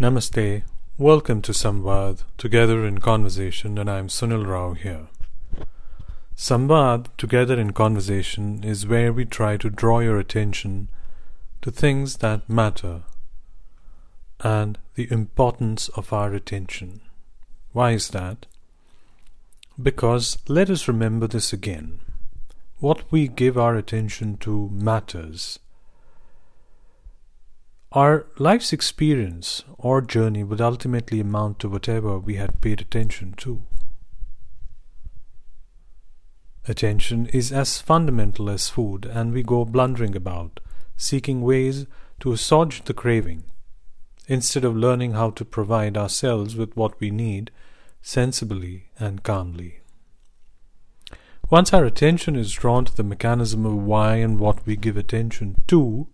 Namaste. Welcome to Samvad, Together in Conversation, and I'm Sunil Rao here. Samvad, Together in Conversation, is where we try to draw your attention to things that matter and the importance of our attention. Why is that? Because let us remember this again. What we give our attention to matters. Our life's experience or journey would ultimately amount to whatever we had paid attention to. Attention is as fundamental as food, and we go blundering about, seeking ways to assuage the craving, instead of learning how to provide ourselves with what we need sensibly and calmly. Once our attention is drawn to the mechanism of why and what we give attention to,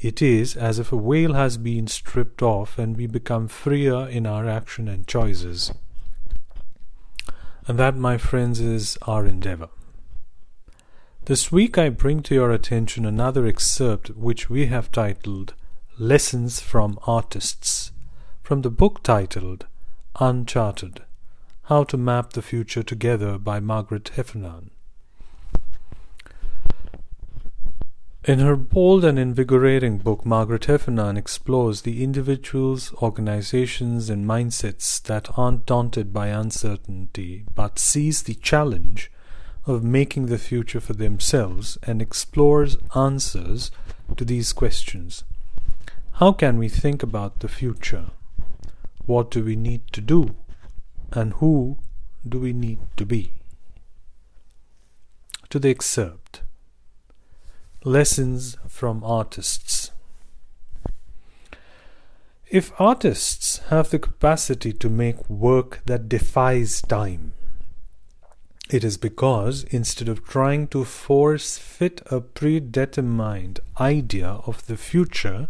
it is as if a veil has been stripped off and we become freer in our action and choices. And that, my friends, is our endeavor. This week I bring to your attention another excerpt which we have titled Lessons from Artists, from the book titled Uncharted How to Map the Future Together by Margaret Heffernan. In her bold and invigorating book, Margaret Heffernan explores the individuals, organizations, and mindsets that aren't daunted by uncertainty but seize the challenge of making the future for themselves and explores answers to these questions. How can we think about the future? What do we need to do? And who do we need to be? To the excerpt. Lessons from Artists. If artists have the capacity to make work that defies time, it is because instead of trying to force fit a predetermined idea of the future,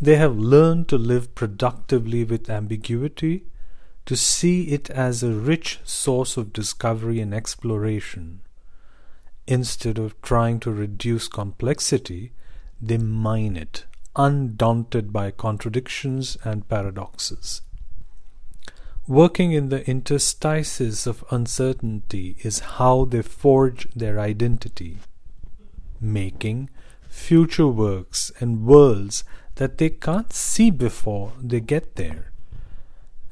they have learned to live productively with ambiguity, to see it as a rich source of discovery and exploration Instead of trying to reduce complexity, they mine it, undaunted by contradictions and paradoxes. Working in the interstices of uncertainty is how they forge their identity, making future works and worlds that they can't see before they get there,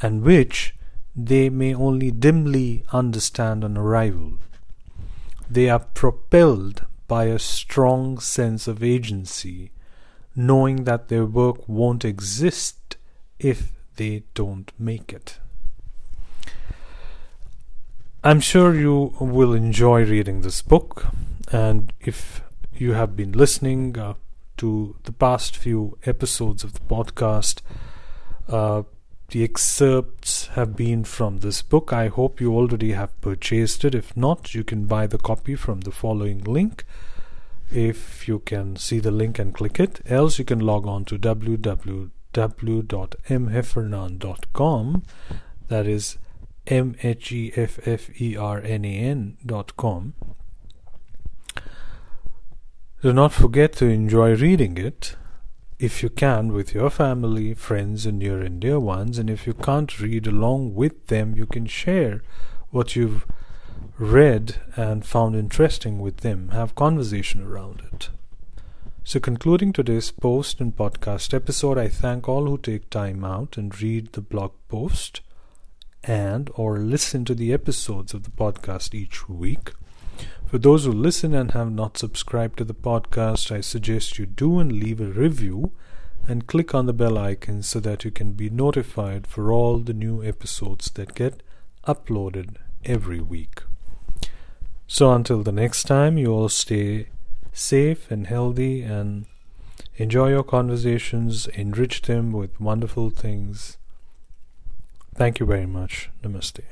and which they may only dimly understand on arrival. They are propelled by a strong sense of agency, knowing that their work won't exist if they don't make it. I'm sure you will enjoy reading this book, and if you have been listening uh, to the past few episodes of the podcast, uh, the excerpts have been from this book. I hope you already have purchased it. If not, you can buy the copy from the following link. If you can see the link and click it, else you can log on to www.mheffernan.com. That is M H E F F E R N A N dot com. Do not forget to enjoy reading it if you can with your family, friends, and near and dear ones. And if you can't read along with them, you can share what you've read and found interesting with them. Have conversation around it. So, concluding today's post and podcast episode, I thank all who take time out and read the blog post and or listen to the episodes of the podcast each week. For those who listen and have not subscribed to the podcast, I suggest you do and leave a review and click on the bell icon so that you can be notified for all the new episodes that get uploaded every week. So until the next time, you all stay safe and healthy and enjoy your conversations, enrich them with wonderful things. Thank you very much. Namaste.